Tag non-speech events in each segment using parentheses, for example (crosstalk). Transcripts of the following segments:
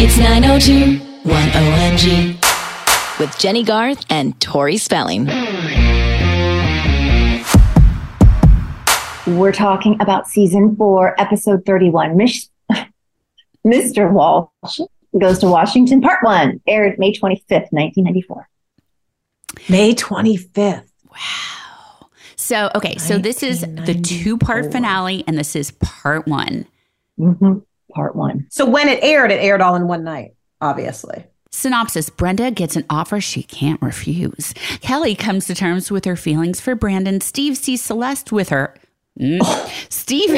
It's 902 1OMG with Jennie Garth and Tori Spelling. We're talking about season four, episode 31. (laughs) Mish- Mr. Walsh goes to Washington, part one, aired May 25th, 1994. May 25th. Wow. So, okay, so this is the two part finale, and this is part one. Mm-hmm. Part one. So when it aired, it aired all in one night, obviously. Synopsis Brenda gets an offer she can't refuse. Kelly comes to terms with her feelings for Brandon. Steve sees Celeste with her. Mm. (laughs) Steve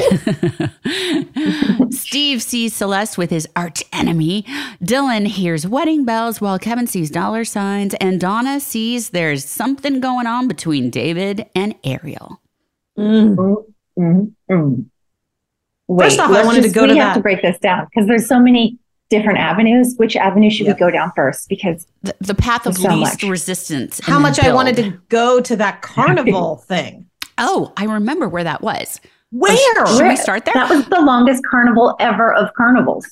(laughs) Steve sees Celeste with his arch enemy. Dylan hears wedding bells while Kevin sees dollar signs and Donna sees there's something going on between David and Ariel. Mm. Mm. Wait, First off, I wanted just, to go we to have that. to break this down because there's so many different avenues. Which avenue should Yep. we go down first? Because The, the path of so least much. resistance. How then much I wanted to go to that carnival (laughs) thing. Oh, I remember where that was. Where? Should we start there? that was the longest carnival ever of carnivals.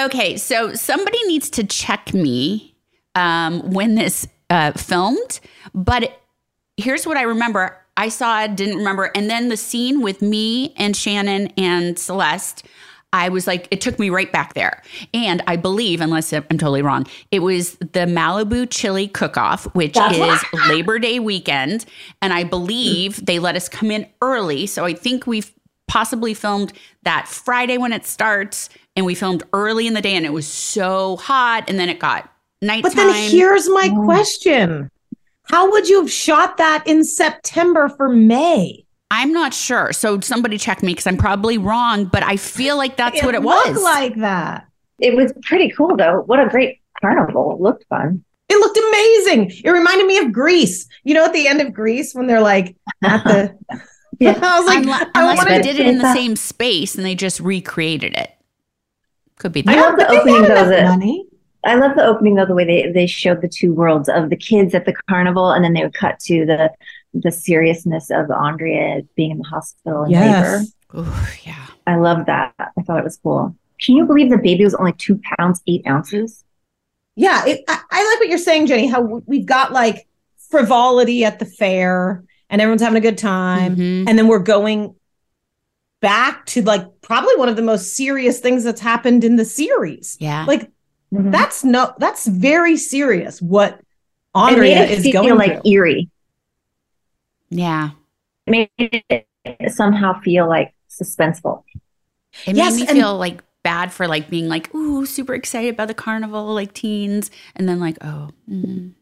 Okay, so somebody needs to check me um, when this uh, filmed, but it- here's what I remember. I saw it, didn't remember. And then the scene with me and Shannen and Celeste, I was like, it took me right back there. And I believe, unless I'm totally wrong, it was the Malibu Chili Cook Off, which That's is Labor Day weekend. And I believe they let us come in early. So I think we've possibly filmed that Friday when it starts. And we filmed early in the day and it was so hot. And then it got nighttime. But then here's my mm. question. How would you have shot that in September for May? I'm not sure. So somebody check me because I'm probably wrong, but I feel like that's what it was. It looked was. like that. It was pretty cool though. What a great carnival! It looked fun. It looked amazing. It reminded me of Grease. You know, at the end of Grease when they're like at the. (laughs) (laughs) Yeah. I was like, Unle- I unless wanted they to did it in the that. same space and they just recreated it. Could be I that. love the opening had though. enough That money. I love the opening though. The way they they showed the two worlds of the kids at the carnival, and then they would cut to the the seriousness of Andrea being in the hospital in labor. Ooh, yeah. I love that. I thought it was cool. Can you believe the baby was only two pounds eight ounces? Yeah, it, I, I like what you're saying, Jennie. How we've got like frivolity at the fair, and everyone's having a good time, Mhm. and then we're going back to like probably one of the most serious things that's happened in the series. Yeah. Like Mhm. that's no, that's very serious. What It Andrea made it is feel going like through. eerie. yeah. It made it somehow feel like suspenseful. It Yes, made me and- feel like bad for like being like, ooh, super excited about the carnival, like teens. And then like, oh, mm.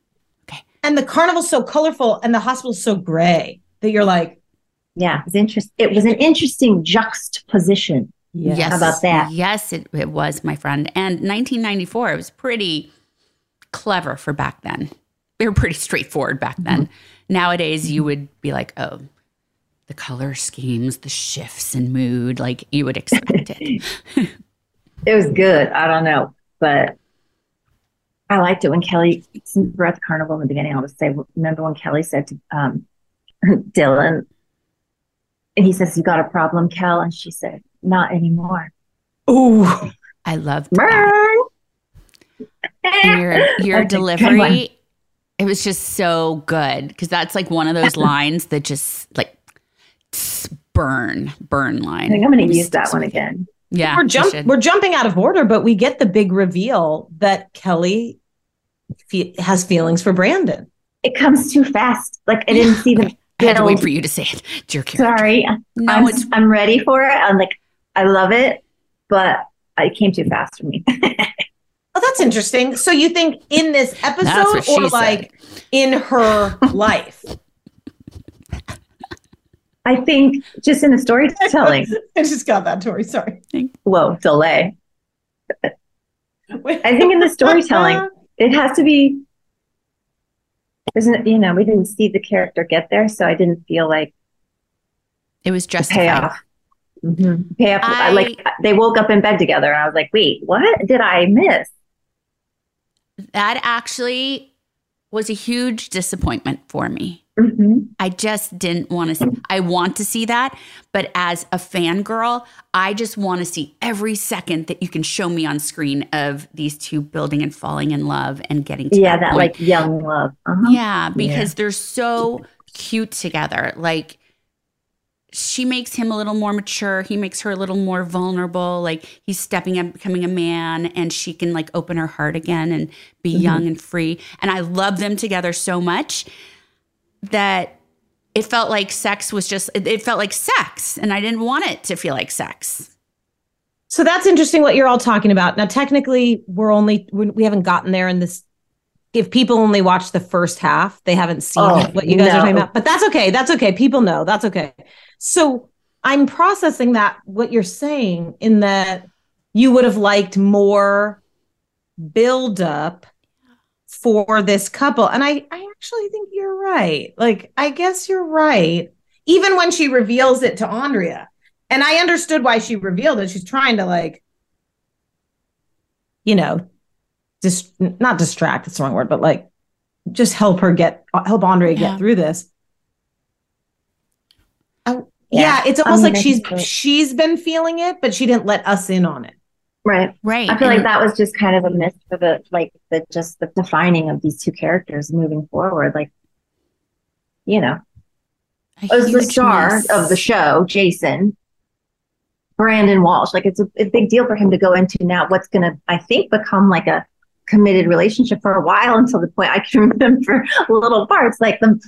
and the carnival's so colorful, and the hospital's so gray that you're like, Yeah, it was interesting. It was an interesting juxtaposition. Yes. How about that? Yes, it, it was, my friend. And 1994, it was pretty clever for back then. They were pretty straightforward back then. Nowadays, you would be like, oh, the color schemes, the shifts in mood, like you would expect it. (laughs) (laughs) It was good. I don't know, but I liked it when Kelly, since we're at the carnival in the beginning, I'll just say, remember when Kelly said to um, (laughs) Dylan, and he says, You got a problem, Kel? And she said, Not anymore. Ooh. I love that. Burn. And your your That's a good one. delivery, it was just so good because that's like one of those (laughs) lines that just like tss, burn, burn line. I think I'm going to use that one again. Yeah, we're jump we're jumping out of order, but we get the big reveal that Kelly fe- has feelings for Brandon. It comes too fast. Like I didn't see the I had to wait for you to say it. It's your character. Sorry. No, I'm, it's I'm ready for it. I'm like, I love it, but it came too fast for me. (laughs) Oh, that's interesting. So you think in this episode what she or said. like in her life? I think just in the storytelling. (laughs) I just got that, Tori. Sorry. Whoa, delay. I think in the storytelling, it has to be. Isn't you know we didn't see the character get there, so I didn't feel like it was the justified. payoff. Mhm. Payoff. I, I- like they woke up in bed together, and I was like, "Wait, what did I miss?" That actually was a huge disappointment for me. hmm I just didn't want to see. I want to see that, but as a fangirl, I just want to see every second that you can show me on screen of these two building and falling in love and getting to Yeah, that, that point. like young love. Uh-huh. Yeah, because they're so cute together. Like she makes him a little more mature. He makes her a little more vulnerable. Like he's stepping up, becoming a man, and she can like open her heart again and be mm-hmm. young and free. And I love them together so much that it felt like sex was just, it, it felt like sex. And I didn't want it to feel like sex. So that's interesting what you're all talking about. Now, technically, we're only we we haven't gotten there in this. If people only watch the first half, they haven't seen Oh, what you guys are talking about. But that's okay. That's okay. People know. That's okay. So I'm processing that what you're saying in that you would have liked more build up for this couple. And I, I actually think you're right. Like, I guess you're right. Even when she reveals it to Andrea. And I understood why she revealed it. She's trying to like, you know, just not distract, it's the wrong word, but like just help her get help Andrea Yeah. get through this. Yeah. yeah, it's almost I'm like she's it. she's been feeling it, but she didn't let us in on it. Right. Right. I feel like that was just kind of a miss for the like the just the defining of these two characters moving forward. Like, you know, a as the star miss. of the show, Jason, Brandon Walsh. Like it's a, a big deal for him to go into now what's going to, I think, become like a committed relationship for a while until the point I can (laughs) remember little parts, like the,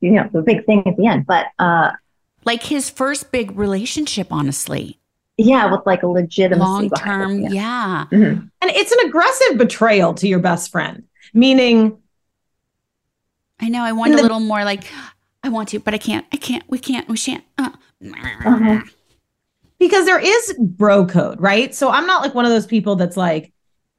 you know, the big thing at the end. But uh, like his first big relationship, honestly. yeah, with like a legitimacy long term. it. Yeah. Mhm. And it's an aggressive betrayal to your best friend, meaning I know. I want And a little more like, I want to, but I can't. I can't. We can't. We shan't. Uh. Uh-huh. because there is bro code, right? So I'm not like one of those people that's like,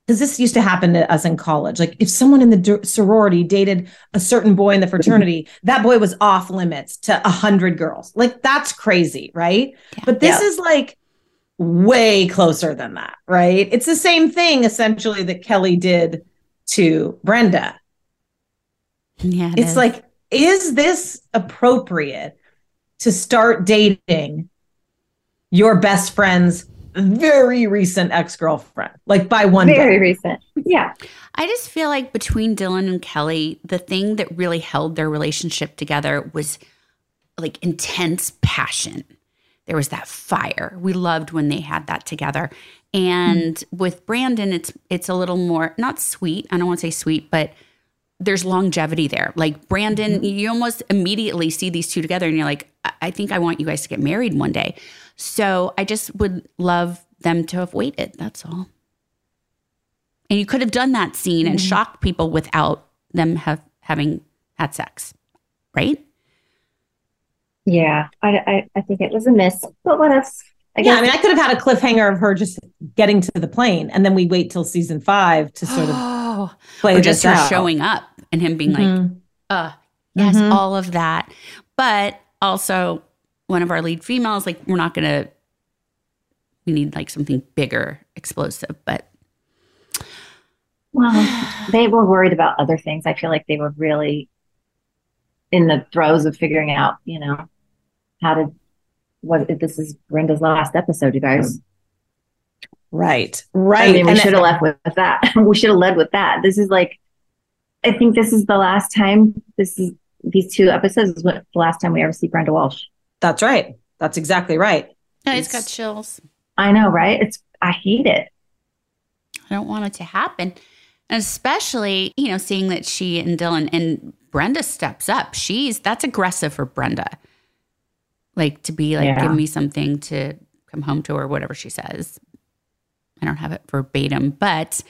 because this used to happen to us in college. Like if someone in the d- sorority dated a certain boy in the fraternity, mm-hmm. that boy was off limits to a hundred girls. Like that's crazy, right? But this Yeah. is like way closer than that, right? It's the same thing essentially that Kelly did to Brenda. Yeah. it It's is. like, is this appropriate to start dating your best friend's very recent ex girlfriend, like by one day. Very day? recent. Yeah. I just feel like between Dylan and Kelly, the thing that really held their relationship together was like intense passion. There was that fire. We loved when they had that together. And with Brandon, it's it's a little more not sweet. I don't want to say sweet, but there's longevity there. Like Brandon, mm-hmm. you almost immediately see these two together, and you're like, I-, I think I want you guys to get married one day. So I just would love them to have waited. That's all. And you could have done that scene and shocked people without them have having had sex, right? Yeah. I, I, I think it was a miss, but what else? I yeah, I mean, I could have had a cliffhanger of her just getting to the plane, and then we wait till season five to sort of (gasps) play or just this her out. showing up and him being like, Mhm. uh, yes, Mhm. all of that. But also, one of our lead females. Like, we're not going to, we need like something bigger, explosive. But Well, they were worried about other things. I feel like they were really in the throes of figuring out, you know, how to. What this is Brenda's last episode, you guys. Right. Right. I mean, we And should have left with, with that. (laughs) we should have led with that. This is like, I think this is the last time. This is these two episodes is the last time we ever see Brenda Walsh. That's right. That's exactly right. I just got chills. I know, right? It's I hate it. I don't want it to happen. And especially, you know, seeing that she and Dylan and Brenda steps up. She's that's aggressive for Brenda. Like to be like, Yeah. give me something to come home to or whatever she says. I don't have it verbatim, but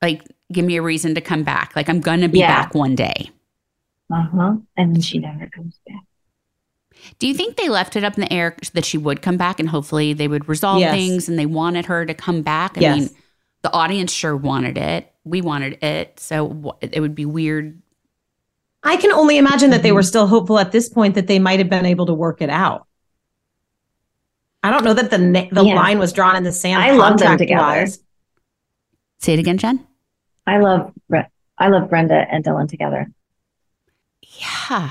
like give me a reason to come back. Like I'm gonna be Yeah. back one day. Uh huh. And then she never comes back. Do you think they left it up in the air that she would come back and hopefully they would resolve Yes. things and they wanted her to come back? I Yes. mean, the audience sure wanted it. We wanted it. So it would be weird. I can only imagine that they Mm-hmm. were still hopeful at this point that they might have been able to work it out. I don't know that the na- the Yeah. line was drawn in the sand. I love them contract together. wise. Say it again, Jen. I love Bre- I love Brenda and Dylan together. Yeah.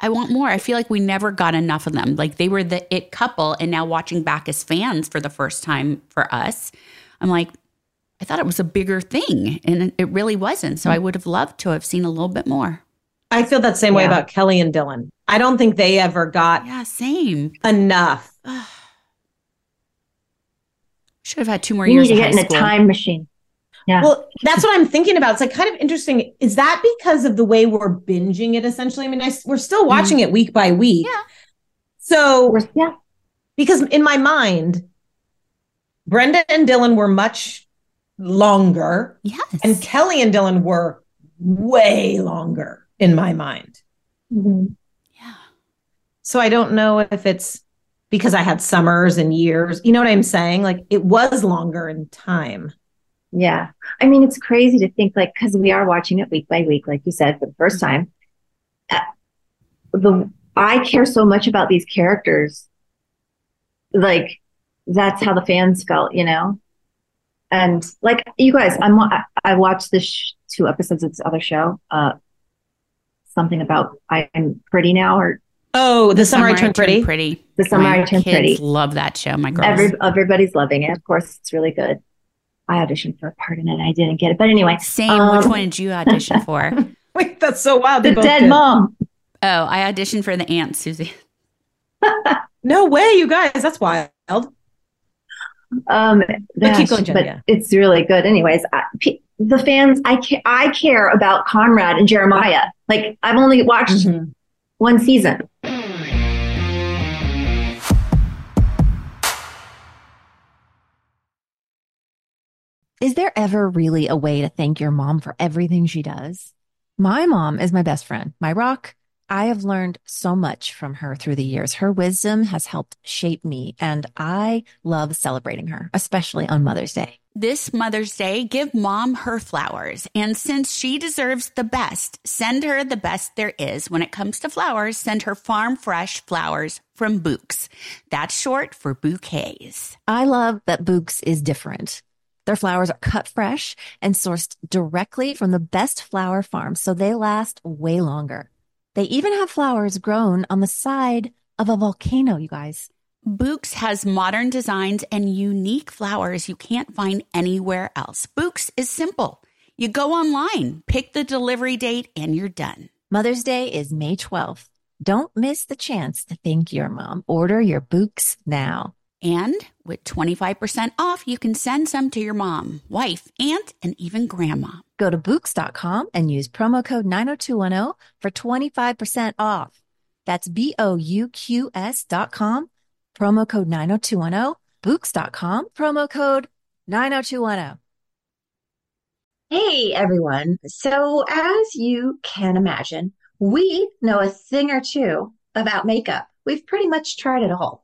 I want more. I feel like we never got enough of them. Like they were the it couple. And now watching back as fans for the first time for us, I'm like, I thought it was a bigger thing. And it really wasn't. So I would have loved to have seen a little bit more. I feel that same way about Kelly and Dylan. I don't think they ever got Yeah, same. enough. (sighs) Should have had two more We years need to of get high in a time machine. Yeah. Well, that's what I'm thinking about. It's like kind of interesting. Is that because of the way we're binging it? Essentially, I mean, I, we're still watching it week by week. Yeah. So We're- yeah. because in my mind, Brenda and Dylan were much longer, Yes. and Kelly and Dylan were way longer in my mind. Mhm. yeah. So I don't know if it's because I had summers and years. You know what I'm saying? Like it was longer in time. Yeah. I mean, it's crazy to think like because we are watching it week by week, like you said, for the first time. Uh, the I care so much about these characters. Like that's how the fans felt, you know. And like you guys, I'm I- I watched this sh- two episodes of this other show, uh, something about I'm pretty now, or Oh, the, summer, I turned pretty. pretty. the summer My I turned kids pretty. Love that show. My girls. Every, everybody's loving it. Of course, it's really good. I auditioned for a part in it. I didn't get it, but anyway, Same. Which Um, one did you audition for? (laughs) Wait, that's so wild. The dead did. mom. Oh, I auditioned for the aunt Susie. (laughs) No way, you guys. That's wild. Um, But keep going, Jen, but yeah. it's really good. Anyways, I, the fans, I ca- I care about Conrad and Jeremiah. Like I've only watched Mhm. one season. Is there ever really a way to thank your mom for everything she does? My mom is my best friend, my rock. I have learned so much from her through the years. Her wisdom has helped shape me, and I love celebrating her, especially on Mother's Day. This Mother's Day, give mom her flowers. And since she deserves the best, send her the best there is. When it comes to flowers, send her farm fresh flowers from Bouqs. That's short for bouquets. I love that Bouqs is different. Their flowers are cut fresh and sourced directly from the best flower farms, so they last way longer. They even have flowers grown on the side of a volcano, you guys. Bouqs has modern designs and unique flowers you can't find anywhere else. Bouqs is simple. You go online, pick the delivery date, and you're done. Mother's Day is May 12th. Don't miss the chance to thank your mom. Order your Bouqs now. And with 25% off, you can send some to your mom, wife, aunt, and even grandma. Go to Bouqs.com and use promo code 90210 for 25% off. That's B O U Q S dot com, promo code 90210, Bouqs.com, promo code 90210. Hey everyone. So, as you can imagine, we know a thing or two about makeup. We've pretty much tried it all.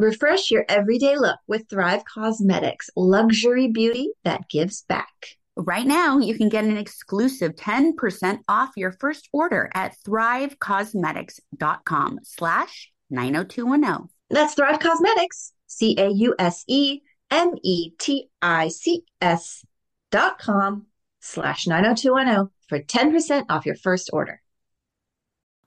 Refresh your everyday look with Thrive Causemetics, luxury beauty that gives back. Right now, you can get an exclusive 10% off your first order at thrivecausemetics.com slash 90210. That's Thrive Causemetics, C-A-U-S-E-M-E-T-I-C-S dot com slash 90210 for 10% off your first order.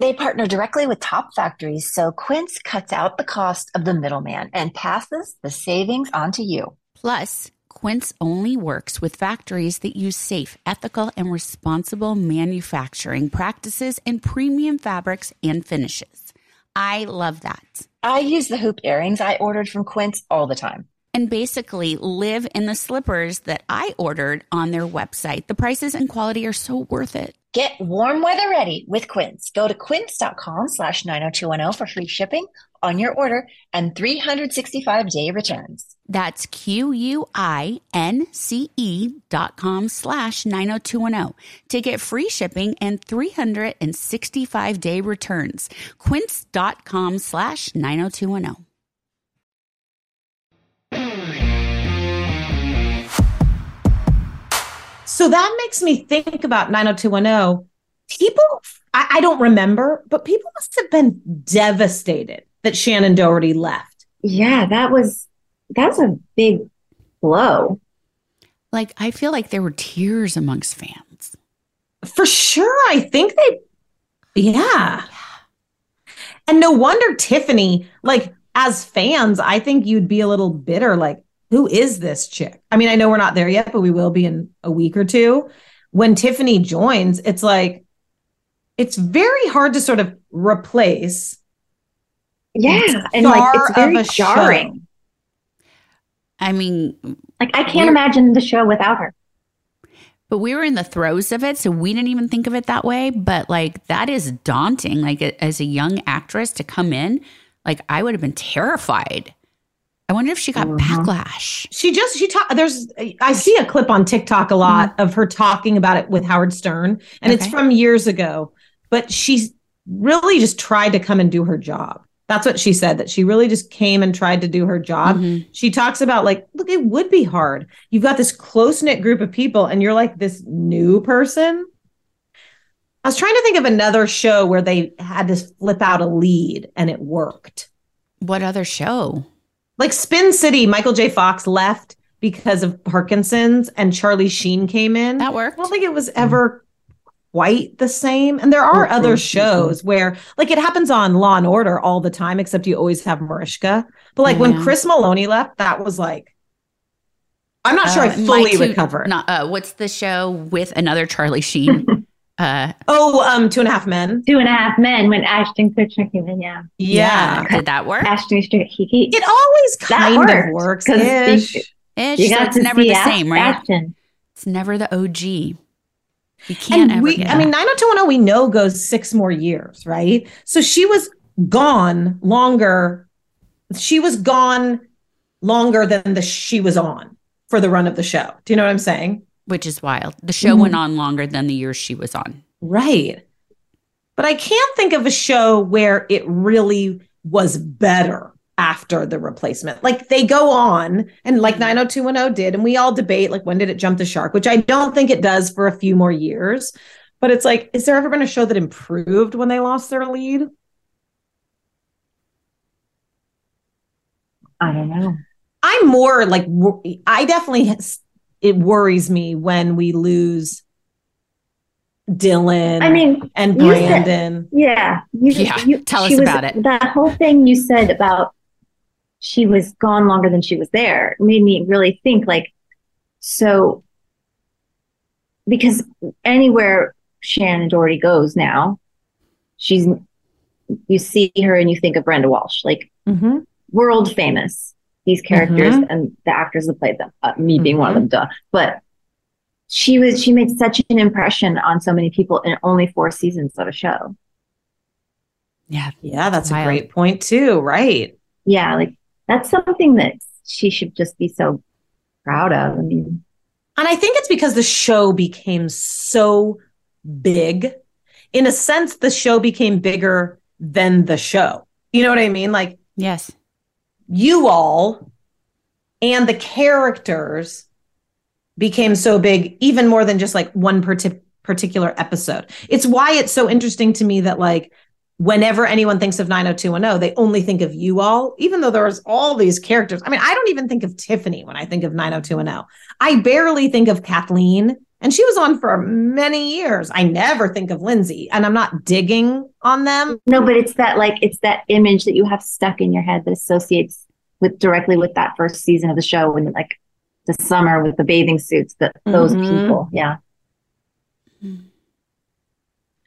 They partner directly with top factories, so Quince cuts out the cost of the middleman and passes the savings on to you. Plus, Quince only works with factories that use safe, ethical, and responsible manufacturing practices and premium fabrics and finishes. I love that. I use the hoop earrings I ordered from Quince all the time. And basically live in the slippers that I ordered on their website. The prices and quality are so worth it. Get warm weather ready with Quince. Go to quince.com slash 90210 for free shipping on your order and 365 day returns. That's Q-U-I-N-C-E dot com slash 90210 to get free shipping and 365 day returns. Quince.com slash 90210. So that makes me think about 90210. People, I, I don't remember, but people must have been devastated that Shannen Doherty left. Yeah, that was that was a big blow. Like, I feel like there were tears amongst fans. For sure. I think they, yeah. And no wonder Tiffani, like, as fans, I think you'd be a little bitter. Like, who is this chick? I mean, I know we're not there yet, but we will be in a week or two. When Tiffani joins, it's like, it's very hard to sort of replace. Yeah. And like, it's very jarring. Show. I mean, like I can't imagine the show without her. But we were in the throes of it, so we didn't even think of it that way. But like that is daunting. Like as a young actress to come in, like I would have been terrified. I wonder if she got mm-hmm. backlash. She just she talked. There's I see a clip on TikTok a lot mm-hmm. of her talking about it with Howard Stern, and okay. it's from years ago. But she's really just tried to come and do her job. That's what she said, that she really just came and tried to do her job. Mm-hmm. She talks about, like, look, it would be hard. You've got this close knit group of people, and you're like this new person. I was trying to think of another show where they had to flip out a lead and it worked. What other show? Like Spin City, Michael J. Fox left because of Parkinson's and Charlie Sheen came in. That worked. I don't think it was ever quite the same. And there are mm-hmm. other shows where, like, it happens on Law and Order all the time, except you always have Mariska. But like yeah. when Chris Meloni left, that was like, I'm not uh, sure I fully two, recovered. Not, uh, what's the show with another Charlie Sheen? Uh, oh, um, Two and a Half Men. Two and a Half Men when Ashton Kutcher came in. Yeah. Yeah. Did that work? Ashton Kutcher. He, he, it always kind of works. Ish. Ish. You so it's never the same, right? Ashton. It's never the OG. You can't and we, I mean, 90210 we know goes six more years, right? So she was gone longer. She was gone longer than the she was on for the run of the show. Do you know what I'm saying? Which is wild. The show mm-hmm. went on longer than the years she was on. Right. But I can't think of a show where it really was better after the replacement. Like they go on and like 90210 did, and we all debate like when did it jump the shark, which I don't think it does for a few more years. But it's like, is there ever been a show that improved when they lost their lead? I don't know. I'm more like I definitely it worries me when we lose Dylan. I mean, and you said- Brandon. Yeah. You, Yeah, you- tell us was- about it. That whole thing you said about she was gone longer than she was there made me really think like, so, because anywhere Shannen Doherty goes now, she's, you see her and you think of Brenda Walsh, like Mhm. world famous, these characters Mhm. and the actors that played them, uh, me being one of them, duh. But she was, she made such an impression on so many people in only four seasons of a show. Yeah. Yeah, that's Wild. a great point too. Right. yeah, like that's something that she should just be so proud of. I mean, And I think it's because the show became so big. In a sense, the show became bigger than the show. You know what I mean? Like Yes. You all and the characters became so big, even more than just like one parti- particular episode. It's why it's so interesting to me that like whenever anyone thinks of 90210, they only think of you all, even though there's all these characters. I mean, I don't even think of Tiffani when I think of 90210. I barely think of Kathleen, and she was on for many years. I never think of Lindsay, and I'm not digging on them. no, but it's that like it's that image that you have stuck in your head that associates with directly with that first season of the show when like the summer with the bathing suits, that those Mhm. people. Yeah.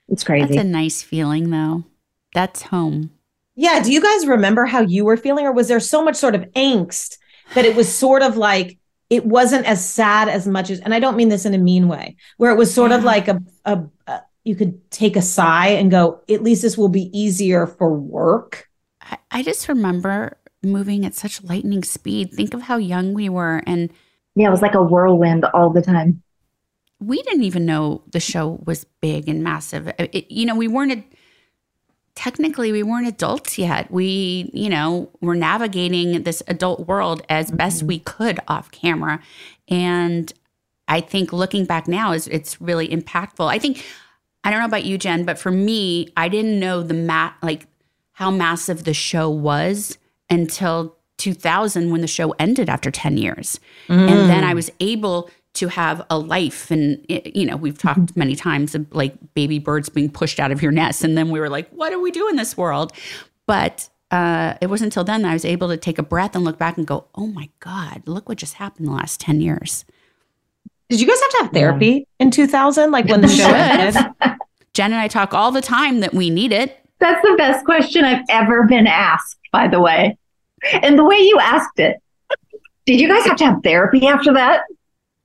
It's crazy. That's a nice feeling, though. That's home. Yeah. Do you guys remember how you were feeling, or was there so much sort of angst that it was sort of like it wasn't as sad as much as, and I don't mean this in a mean way, where it was sort of mm-hmm. like a, a, a you could take a sigh and go, at least this will be easier for work. I, I just remember moving at such lightning speed. Think of how young we were. And yeah, it was like a whirlwind all the time. we didn't even know the show was big and massive. It- it- you know, we weren't a, technically we weren't adults yet. We, you know, were navigating this adult world as mm-hmm. best we could off camera. And I think looking back now is it's really impactful. I think I don't know about you, Jen, but for me, I didn't know the mat like how massive the show was until 2000 when the show ended after 10 years. And then I mm. was able to have a life. And, it, you know, we've talked many times of like baby birds being pushed out of your nest. And then we were like, what do we do in this world? But uh, it wasn't until then that I was able to take a breath and look back and go, oh my God, look what just happened in the last 10 years. Did you guys have to have therapy in 2000? Like when (laughs) the show ended? Jen and I talk all the time that we need it. That's the best question I've ever been asked, by the way. And the way you asked it. Did you guys have to have therapy after that?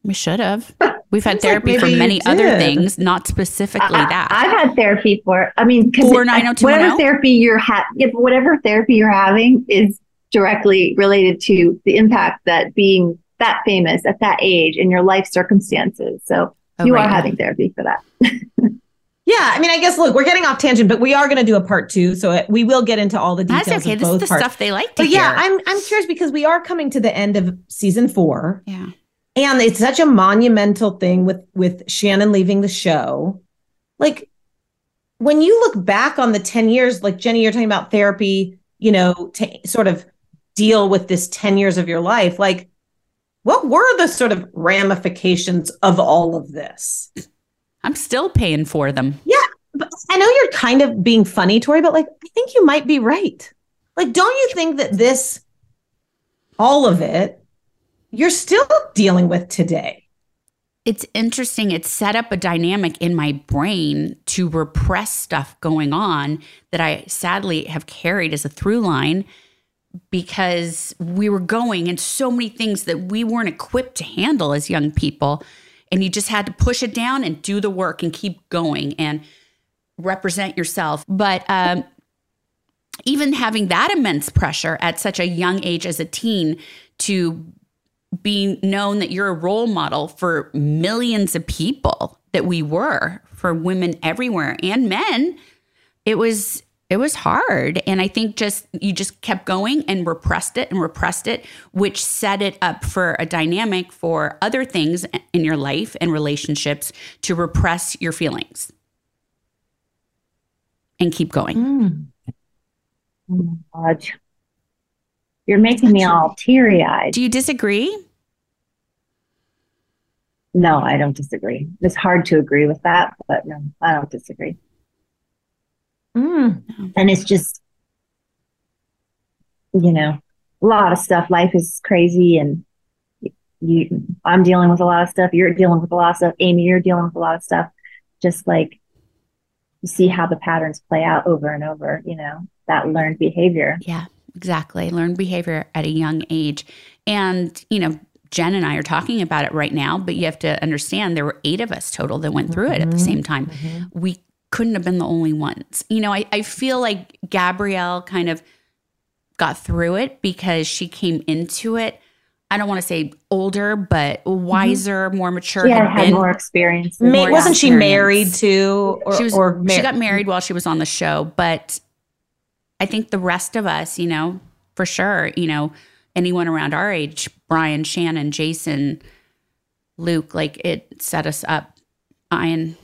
We should have. (laughs) We've had Seems like therapy for many other things, not specifically I- that. I've had therapy for, I mean, because For 90210? whatever therapy you're having, yeah, whatever therapy you're having is directly related to the impact that being that famous at that age in your life circumstances. So Oh, you right. are having therapy for that. (laughs) Yeah, I mean, I guess look, we're getting off tangent, but we are going to do a part two, so it, we will get into all the details. That's okay. Of This is the parts. stuff they like to But hear. yeah, I'm I'm curious because we are coming to the end of season four, yeah. And it's such a monumental thing with with Shannen leaving the show. Like when you look back on the ten years, like Jennie, you're talking about therapy, you know, to sort of deal with this ten years of your life. Like, what were the sort of ramifications of all of this? I'm still paying for them. But I know you're kind of being funny, Tori, but like, I think you might be right. Like, don't you think that this, all of it, you're still dealing with today? It's interesting. It set up a dynamic in my brain to repress stuff going on that I sadly have carried as a through line because we were going in so many things that we weren't equipped to handle as young people. And you just had to push it down and do the work and keep going and represent yourself. But um, even having that immense pressure at such a young age as a teen to be known that you're a role model for millions of people that we were for women everywhere and men it was it was hard. And I think just you just kept going and repressed it and repressed it, which set it up for a dynamic for other things in your life and relationships to repress your feelings and keep going. Mm. Oh my God. You're making me all teary eyed. Do you disagree? No, I don't disagree. It's hard to agree with that, but no, I don't disagree. Mm. And it's just, you know, a lot of stuff. Life is crazy, and you, I'm dealing with a lot of stuff. You're dealing with a lot of stuff. Amy, you're dealing with a lot of stuff. Just like you see how the patterns play out over and over. You know, that learned behavior. Yeah, exactly. Learned behavior at a young age, and you know, Jen and I are talking about it right now, but you have to understand there were eight of us total that went through it at the same mm-hmm. time. Mm-hmm. We couldn't have been the only ones. You know, I, I feel like Gabrielle kind of got through it because she came into it. I don't want to say older, but mm-hmm. wiser, more mature. Yeah, had had more experience. Ma- More wasn't she married too? Or, she was or mar- she got married while she was on the show but i think the rest of us you know for sure you know anyone around our age brian shannen jason luke like it set us up and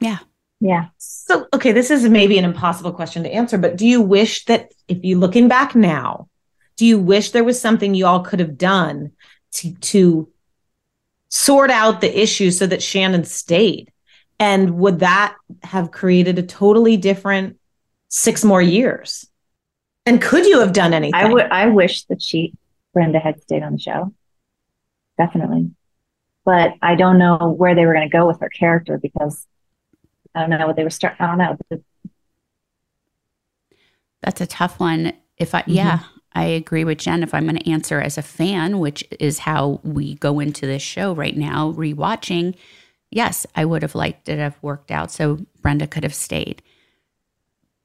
yeah Yeah. So, okay, this is maybe an impossible question to answer, but do you wish that if you looking back now, do you wish there was something you all could have done to to sort out the issue so that Shannen stayed? And would that have created a totally different six more years? And could you have done anything? I would. I wish that she, Brenda, had stayed on the show. Definitely, but I don't know where they were going to go with her character because I don't know what they were starting. I don't know. that's a tough one if i mm-hmm. yeah i agree with jen if i'm going to answer as a fan which is how we go into this show right now rewatching yes i would have liked it to have worked out so brenda could have stayed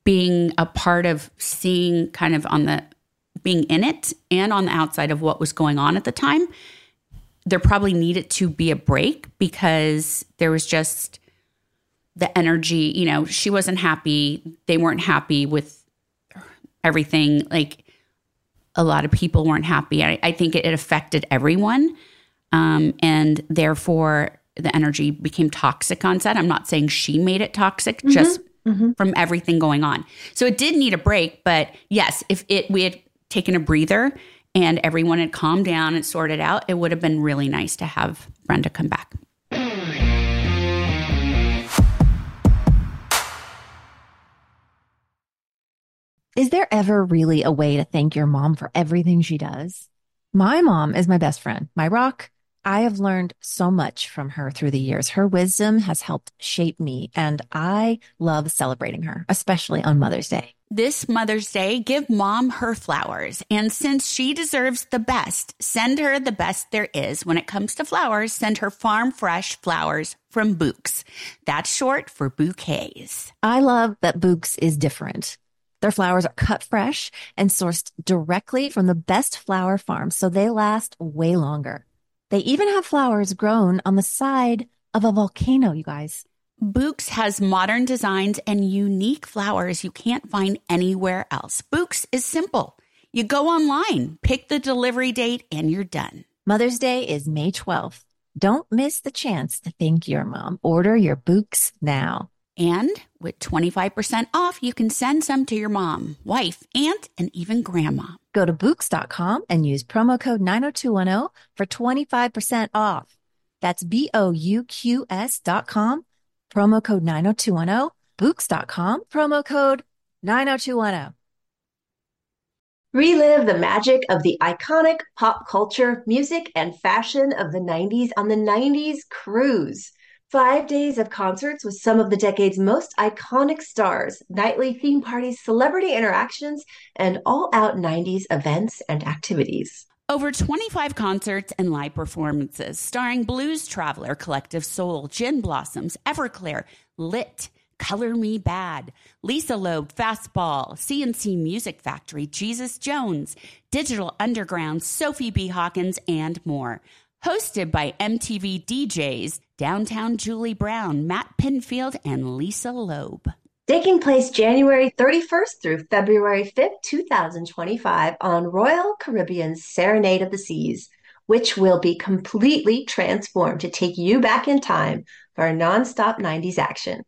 being a part of seeing kind of on the being in it and on the outside of what was going on at the time there probably needed to be a break because there was just the energy you know she wasn't happy. They weren't happy with everything. Like a lot of people weren't happy. I, I think it, it affected everyone um, and therefore the energy became toxic on set. I'm not saying she made it toxic just Mm-hmm. from everything going on so it did need a break but yes if it we had taken a breather and everyone had calmed down and sorted out it would have been really nice to have brenda come back Is there ever really a way to thank your mom for everything she does? My mom is my best friend, my rock. I have learned so much from her through the years. Her wisdom has helped shape me, and I love celebrating her, especially on Mother's Day. This Mother's Day, give mom her flowers. And since she deserves the best, send her the best there is. When it comes to flowers, send her farm fresh flowers from Bouqs. That's short for bouquets. I love that Bouqs is different. Their flowers are cut fresh and sourced directly from the best flower farms, so they last way longer. They even have flowers grown on the side of a volcano, you guys. Bouqs has modern designs and unique flowers you can't find anywhere else. Bouqs is simple. You go online, pick the delivery date, and you're done. Mother's Day is May 12th. Don't miss the chance to thank your mom. Order your Bouqs now. And with 25% off, you can send some to your mom, wife, aunt, and even grandma. Go to Bouqs.com and use promo code 90210 for 25% off. That's B O U Q S dot com, promo code 90210, Bouqs.com, promo code 90210. Relive the magic of the iconic pop culture, music, and fashion of the 90s on the 90s Cruise. Five days of concerts with some of the decade's most iconic stars, nightly theme parties, celebrity interactions, and all out 90s events and activities. Over 25 concerts and live performances starring Blues Traveler, Collective Soul, Gin Blossoms, Everclear, Lit, Color Me Badd, Lisa Loeb, Fastball, C+C Music Factory, Jesus Jones, Digital Underground, Sophie B. Hawkins, and more. Hosted by MTV DJs, Downtown Julie Brown, Matt Pinfield, and Lisa Loeb. Taking place January 31st through February 5th, 2025, on Royal Caribbean's Serenade of the Seas, which will be completely transformed to take you back in time for a nonstop 90s action.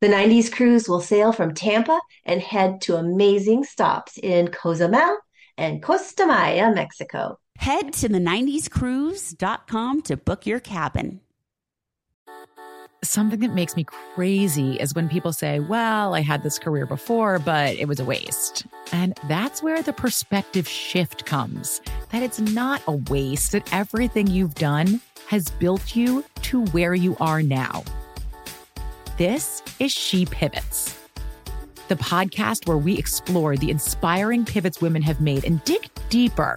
The 90s cruise will sail from Tampa and head to amazing stops in Cozumel and Costa Maya, Mexico. Head to the 90scruise.com to book your cabin. Something that makes me crazy is when people say, Well, I had this career before, but it was a waste. And that's where the perspective shift comes that it's not a waste, that everything you've done has built you to where you are now. This is She Pivots, the podcast where we explore the inspiring pivots women have made and dig deeper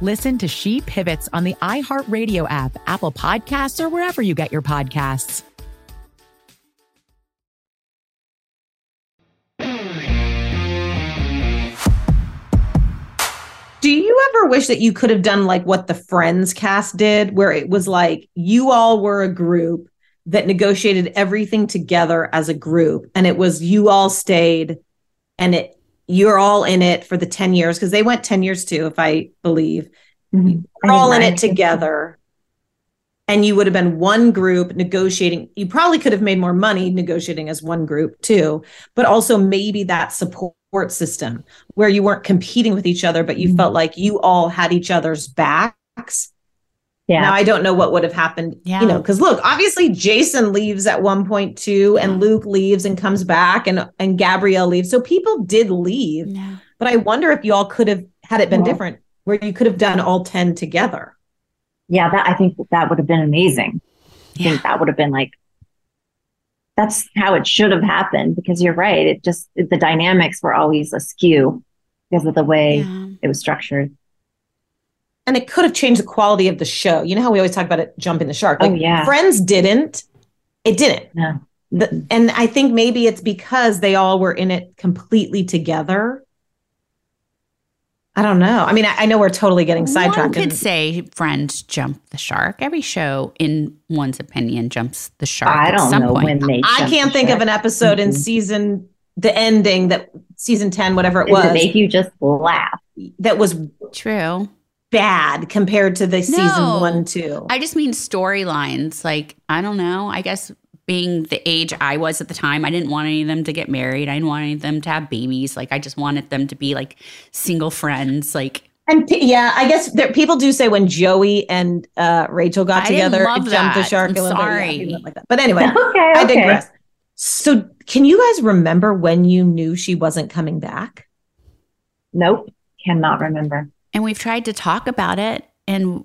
Listen to She Pivots on the iHeartRadio app, Apple Podcasts, or wherever you get your podcasts. Do you ever wish that you could have done like what the Friends cast did, where it was like you all were a group that negotiated everything together as a group, and it was you all stayed, and it you're all in it for the 10 years because they went 10 years too, if I believe. Mm-hmm. We're all in it together. And you would have been one group negotiating. You probably could have made more money negotiating as one group too, but also maybe that support system where you weren't competing with each other, but you Mm-hmm. felt like you all had each other's backs. Yeah. Now I don't know what would have happened, Yeah. you know, because look, obviously Jason leaves at one point too, and Luke leaves and comes back, and and Gabrielle leaves. So people did leave, No. but I wonder if you all could have had it been Yeah. different, where you could have done all ten together. yeah, that I think that would have been amazing. I Yeah. think that would have been like that's how it should have happened because you're right. It just the dynamics were always askew because of the way Yeah. it was structured. And it could have changed the quality of the show. You know how we always talk about it jumping the shark. Oh, yeah. Friends didn't. It didn't. No. The, and I think maybe it's because they all were in it completely together. I don't know. I mean, I, I know we're totally getting sidetracked. One could and- say friends jump the shark. Every show, in one's opinion, jumps the shark. I don't some know point. when they. I can't the think of an episode in Mhm. season the ending that season 10 whatever it Does was it make you just laugh? that was True. Bad compared to the season 1 2. I just mean storylines. Like, I don't know. I guess being the age I was at the time, I didn't want any of them to get married. I didn't want any of them to have babies. Like, I just wanted them to be like single friends. Like, And p- yeah, I guess there, people do say when Joey and uh, Rachel got I together, it jumped the shark I'm a little bit. Yeah, sorry. like that. But anyway, (laughs) Okay, I digress. So, can you guys remember when you knew she wasn't coming back? Nope, cannot remember. And we've tried to talk about it. And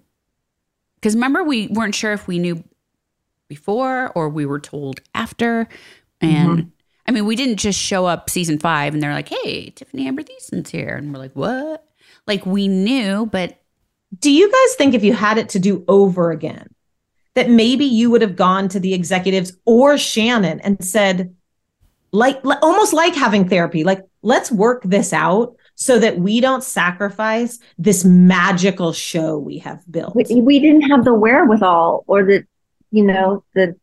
because remember, we weren't sure if we knew before or we were told after. And mm-hmm. I mean, we didn't just show up season five and they're like, hey, Tiffani Amber Thiessen's here. And we're like, what? Like, we knew, but Do you guys think if you had it to do over again, that maybe you would have gone to the executives or Shannen and said, like, li- almost like having therapy, like, let's work this out so that we don't sacrifice this magical show we have built. We, we didn't have the wherewithal or the, you know, the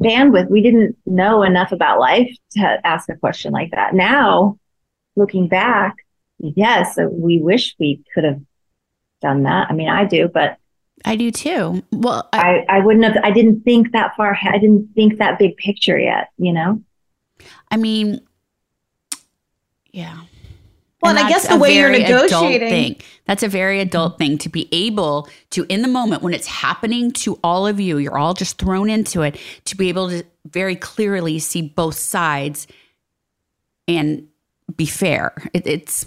bandwidth. We didn't know enough about life to ask a question like that. Now, looking back, yes, we wish we could have done that. I mean, I do, but I do too. Well, I, I, I wouldn't have, I didn't think that far. ahead. I didn't think that big picture yet, you know? I mean, yeah. Well, and I guess the way you're negotiating. That's a very adult thing to be able to, in the moment when it's happening to all of you, you're all just thrown into it, to be able to very clearly see both sides and be fair. It, it's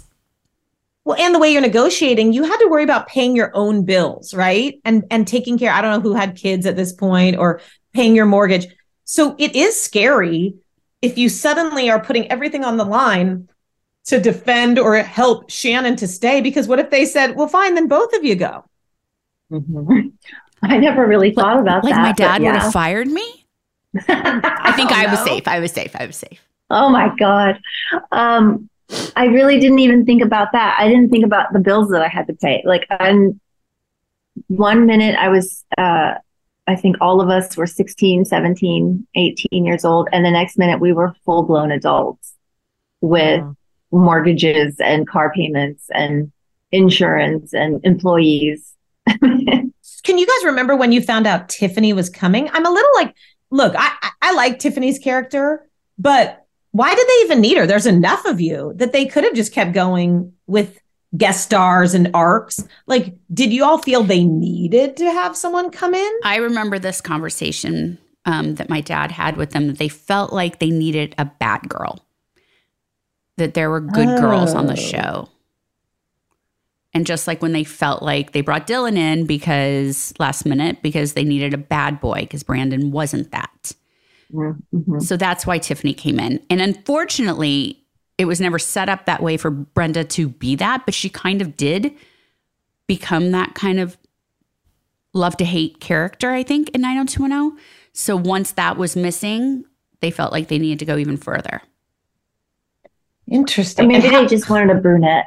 Well, and the way you're negotiating, you had to worry about paying your own bills, right? And and taking care. I don't know who had kids at this point or paying your mortgage. So it is scary if you suddenly are putting everything on the line to defend or help Shannen to stay because what if they said, "Well, fine, then both of you go." Mhm. (laughs) I never really thought about like that. my but dad would have fired me. (laughs) I think don't I was know. safe. I was safe. I was safe. Oh my God. Um, I really didn't even think about that. I didn't think about the bills that I had to pay. Like, I'm, one minute I was, uh, I think all of us were 16, 17, 18 years old. And the next minute we were full blown adults with mortgages and car payments and insurance and employees. (laughs) Can you guys remember when you found out Tiffani was coming? I'm a little like, look, I I, I like Tiffani's character, but why did they even need her? There's enough of you that they could have just kept going with guest stars and arcs. Like, did you all feel they needed to have someone come in? I remember this conversation um, that my dad had with them that they felt like they needed a bad girl, that there were good girls on the Oh. show. And just like when they felt like they brought Dylan in because last minute, because they needed a bad boy, because Brandon wasn't that. Mhm. So that's why Tiffani came in. And unfortunately, it was never set up that way for Brenda to be that, but she kind of did become that kind of love to hate character, I think, in 90210. So once that was missing, they felt like they needed to go even further. Interesting. Or maybe how, they just wanted a brunette.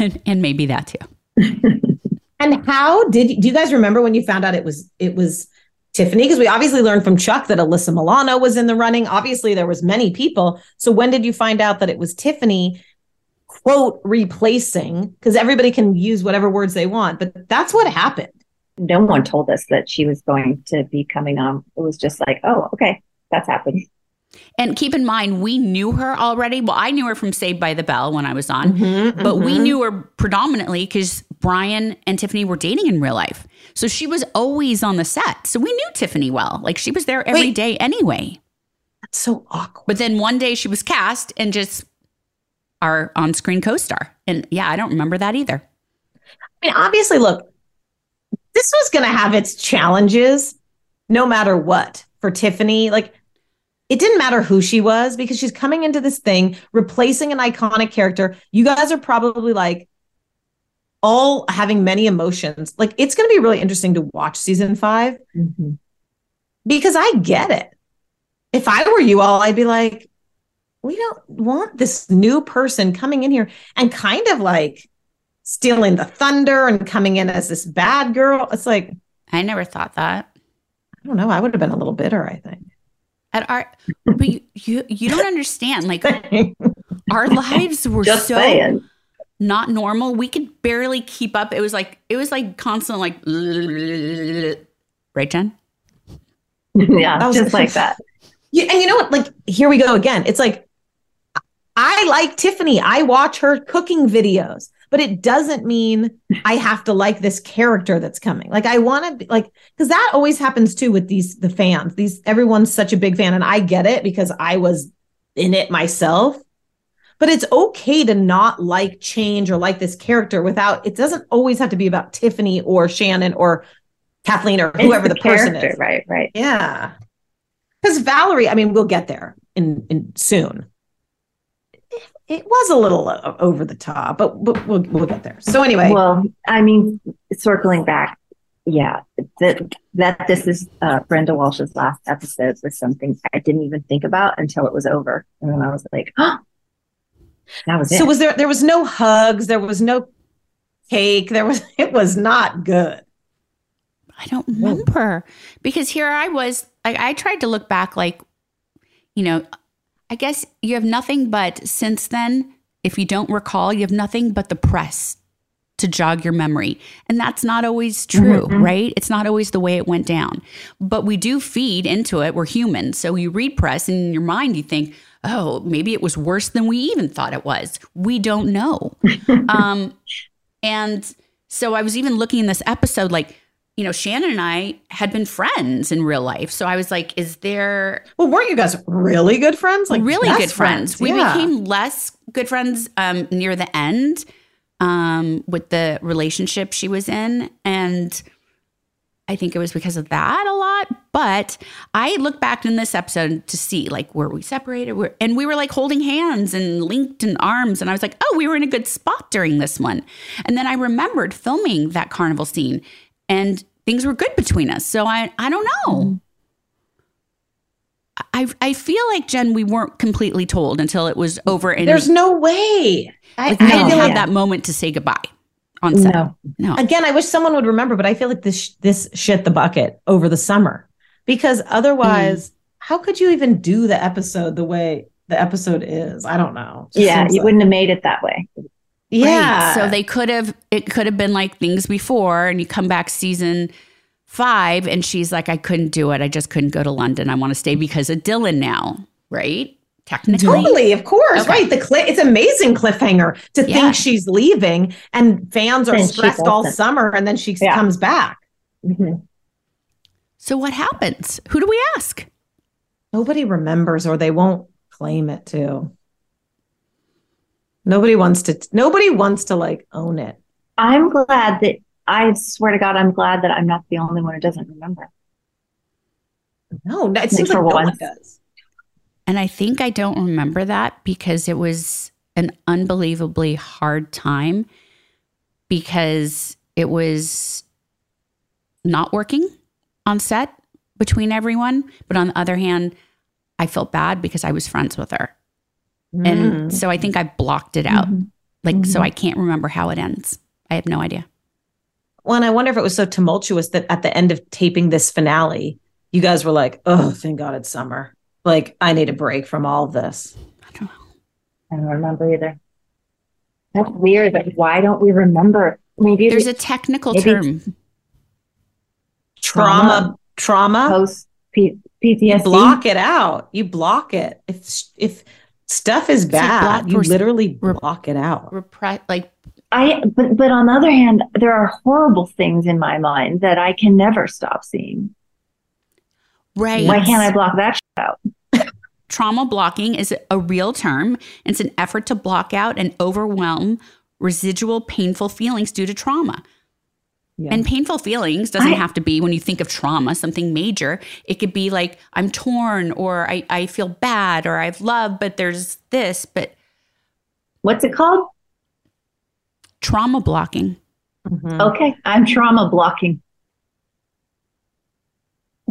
and, (laughs) and maybe that too. (laughs) and how did do you guys remember when you found out it was it was Tiffani? Because we obviously learned from Chuck that Alyssa Milano was in the running. Obviously, there was many people. So when did you find out that it was Tiffani? Quote replacing because everybody can use whatever words they want, but that's what happened. No one told us that she was going to be coming on. It was just like, oh, okay, that's happened. And keep in mind, we knew her already. Well, I knew her from Saved by the Bell when I was on, Mm-hmm, but we knew her predominantly because Brian and Tiffani were dating in real life. So she was always on the set. So we knew Tiffani well. Like she was there every day Wait. anyway. That's so awkward. But then one day she was cast and just our on screen co star. And yeah, I don't remember that either. I mean, obviously, look, this was going to have its challenges no matter what for Tiffani. Like, it didn't matter who she was because she's coming into this thing, replacing an iconic character. You guys are probably like all having many emotions. Like, it's going to be really interesting to watch season five Mhm. because I get it. If I were you all, I'd be like, we don't want this new person coming in here and kind of like stealing the thunder and coming in as this bad girl. It's like, I never thought that. I don't know. I would have been a little bitter, I At our but you you, you don't understand. Like our (laughs) lives were Just so saying. not normal. We could barely keep up. It was like it was like constant like right, Jen? (laughs) yeah, That was- just like that. Yeah, and you know what? Like, here we go again. It's like, I like Tiffani. I watch her cooking videos, but it doesn't mean I have to like this character that's coming. Like, I want to be like, because that always happens too with these the fans. These everyone's such a big fan, and I get it because I was in it myself. But it's okay to not like change or like this character without. It doesn't always have to be about Tiffani or Shannen or Kathleen or whoever the, person is. Right, right. Yeah. Because Valerie, I mean, we'll get there in, in soon. It was a little over the top, but, but we'll, we'll get there. So anyway, Well, I mean, circling back, yeah, that that this is uh, Brenda Walsh's last episode was something I didn't even think about until it was over, and then I was like, oh, (gasps) that was it. so was there there was no hugs, there was no cake, there was (laughs) it was not good. I don't remember because here I was. I, I tried to look back, like, you know, I guess you have nothing but since then, if you don't recall, you have nothing but the press to jog your memory. And that's not always true, Mhm. right? It's not always the way it went down. But we do feed into it. We're human. So you read press and in your mind, you think, oh, maybe it was worse than we even thought it was. We don't know. (laughs) um, and so I was even looking in this episode, like, you know, Shannen and I had been friends in real life. So I was like, is there Well, weren't you guys really good friends? Like really good friends? We Yeah. became less good friends um, near the end um, with the relationship she was in. And I think it was because of that a lot. But I look back in this episode to see like were we separated? Were, and we were like holding hands and linked in arms. And I was like, oh, we were in a good spot during this one. And then I remembered filming that carnival scene and things were good between us. So I I don't know. Mm-hmm. I I feel like Jen, we weren't completely told until it was over. And There's no way. I, like, I didn't have like- that moment to say goodbye on set. No. No. Again, I wish someone would remember, but I feel like this this shit the bucket over the summer because otherwise, mm. how could you even do the episode the way the episode is? I don't know. Just Yeah, you like- wouldn't have made it that way. Yeah. Right. So they could have, it could have been like things before, and you come back season five, and she's like, I couldn't do it. I just couldn't go to London. I want to stay because of Dylan now, right? Technically. Totally, of course, Okay. right? The cli- it's amazing cliffhanger to Yeah. think she's leaving, and fans are Then she stressed all summer, and then she Yeah. comes back. Mhm. So what happens? Who do we ask? Nobody remembers, or they won't claim it too. Nobody wants to. Nobody wants to like own it. I'm glad that I swear to God, I'm glad that I'm not the only one who doesn't remember. No, it seems like no one does. And I think I don't remember that because it was an unbelievably hard time because it was not working on set between everyone. But on the other hand, I felt bad because I was friends with her. And Mm. so I think I blocked it out. Mhm. Like, so I can't remember how it ends. I have no idea. Well, and I wonder if it was so tumultuous that at the end of taping this finale, you guys were like, "Oh, thank God it's summer." Like, I need a break from all of this. I don't know. I don't remember either. That's weird. But why don't we remember? Maybe There's a technical maybe- term. Trauma, trauma. post P- PTSD. You block it out. You block it. If if stuff is bad, block you literally rep- block it out. Repre- like, I but but on the other hand, there are horrible things in my mind that I can never stop seeing. right. Why can't I block that shit out? (laughs) Trauma blocking is a real term. It's an effort to block out and overwhelm residual painful feelings due to trauma. Yeah. And painful feelings doesn't I- have to be when you think of trauma, something major. It could be like, I'm torn, or I, I feel bad, or I've loved, but there's this, but What's it called? trauma blocking. Mhm. Okay, I'm trauma blocking.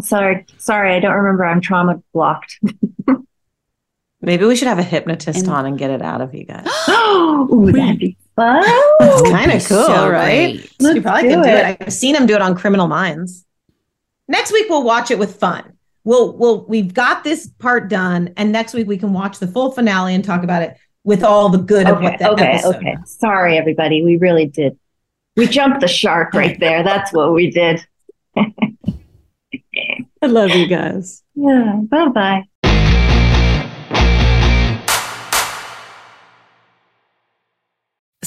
Sorry, sorry, I don't remember. I'm trauma blocked. (laughs) Maybe we should have a hypnotist And- on and get it out of you guys. (gasps) Ooh, that'd be fun. It's would kind of cool, so right? great. you Let's probably do can do it. it. I've seen him do it on Criminal Minds. Next week we'll watch it with fun. We'll we'll we've got this part done, and next week we can watch the full finale and talk about it with all the good of what that okay, episode. okay. Sorry, everybody. We really did. We jumped the shark right there. That's what we did. (laughs) I love you guys. Yeah. Bye bye.